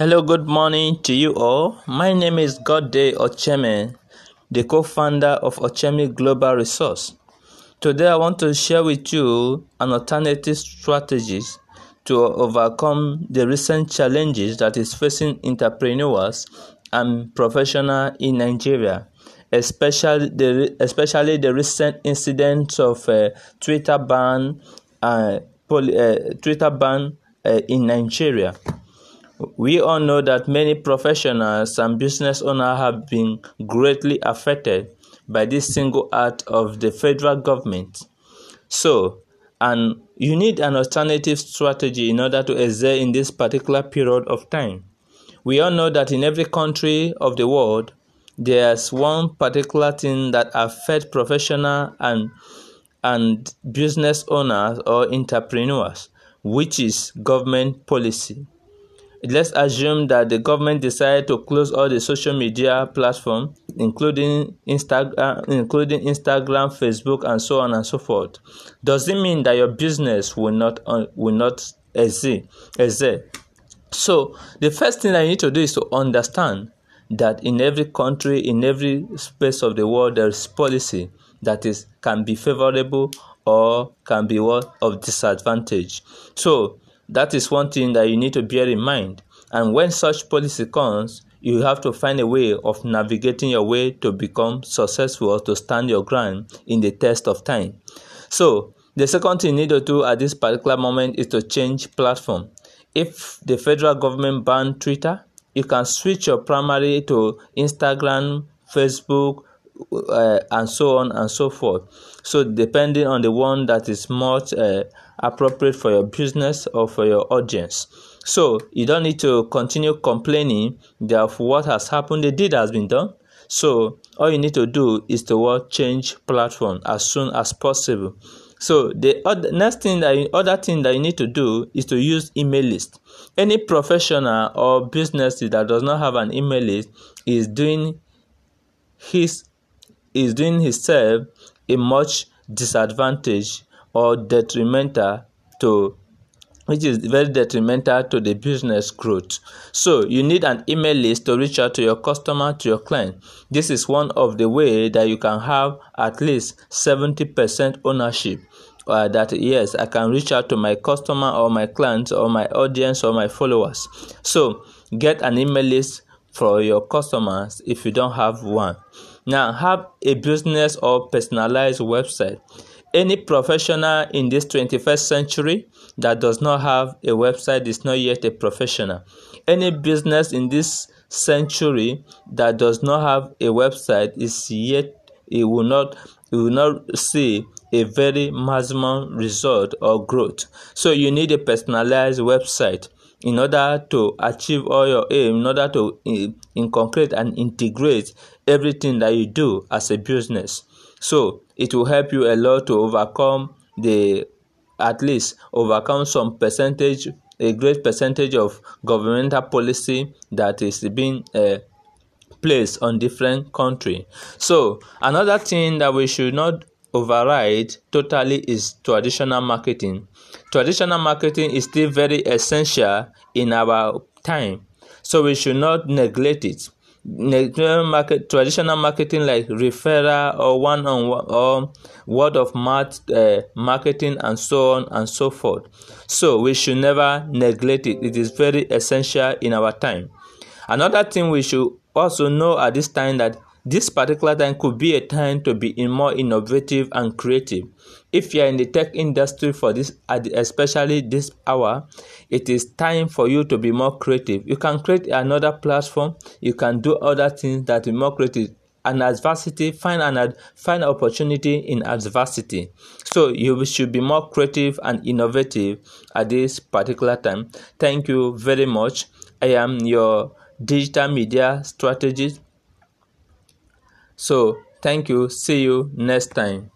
Hello, good morning to you all. My name is Godday Ocheme, the co-founder of Ocheme Global Resource. Today I want to share with you an alternative strategies to overcome the recent challenges that is facing entrepreneurs and professionals in Nigeria, especially the, especially the recent incidents of uh, Twitter ban, uh, poly, uh, Twitter ban uh, in Nigeria. We all know that many professionals and business owners have been greatly affected by this single act of the federal government. So, and you need an alternative strategy in order to excel in this particular period of time. We all know that in every country of the world, there's one particular thing that affects professional and and business owners or entrepreneurs, which is government policy let's assume that the government decided to close all the social media platforms including instagram including instagram facebook and so on and so forth. Does it mean that your business will not uh, will not exist exist? So the first thing i need to do is to understand that in every country in every space of the world there is policy that is can be favorable or can be what of disadvantage. So that is one thing that you need to bear in mind. And when such policy comes, you have to find a way of navigating your way to become successful or to stand your ground in the test of time. So, the second thing you need to do at this particular moment is to change platform. If the federal government banned Twitter, you can switch your primary to Instagram, Facebook, uh, and so on and so forth. So, depending on the one that is much uh, appropriate for your business or for your audience. So you don't need to continue complaining of what has happened. The deed has been done. So all you need to do is to what change platform as soon as possible. So the other, next thing that you, other thing that you need to do is to use email list. Any professional or business that does not have an email list is doing his is doing himself a much disadvantage or detrimental to which is very detrimental to the business growth. So you need an email list to reach out to your customer, to your client. This is one of the way that you can have at least 70% ownership. Uh, that yes, I can reach out to my customer or my clients or my audience or my followers. So get an email list for your customers if you don't have one. Now have a business or personalized website any professional in this 21st century that does not have a website is not yet a professional. Any business in this century that does not have a website is yet it will not it will not see a very maximum result or growth. So you need a personalized website in order to achieve all your aim, in order to in, incorporate and integrate everything that you do as a business. So it will help you a lot to overcome the at least overcome some percentage a great percentage of governmental policy that is being uh, placed on different country. So another thing that we should not override totally is traditional marketing. Traditional marketing is still very essential in our time. So we should not neglect it market traditional marketing like referral or one on one or word of mouth uh, marketing and so on and so forth. So we should never neglect it. It is very essential in our time. Another thing we should also know at this time that this particular time could be a time to be more innovative and creative. If you are in the tech industry for this, especially this hour, it is time for you to be more creative. You can create another platform. You can do other things that are more creative. An adversity, find an ad, find opportunity in adversity. So you should be more creative and innovative at this particular time. Thank you very much. I am your digital media strategist So, thank you. See you next time.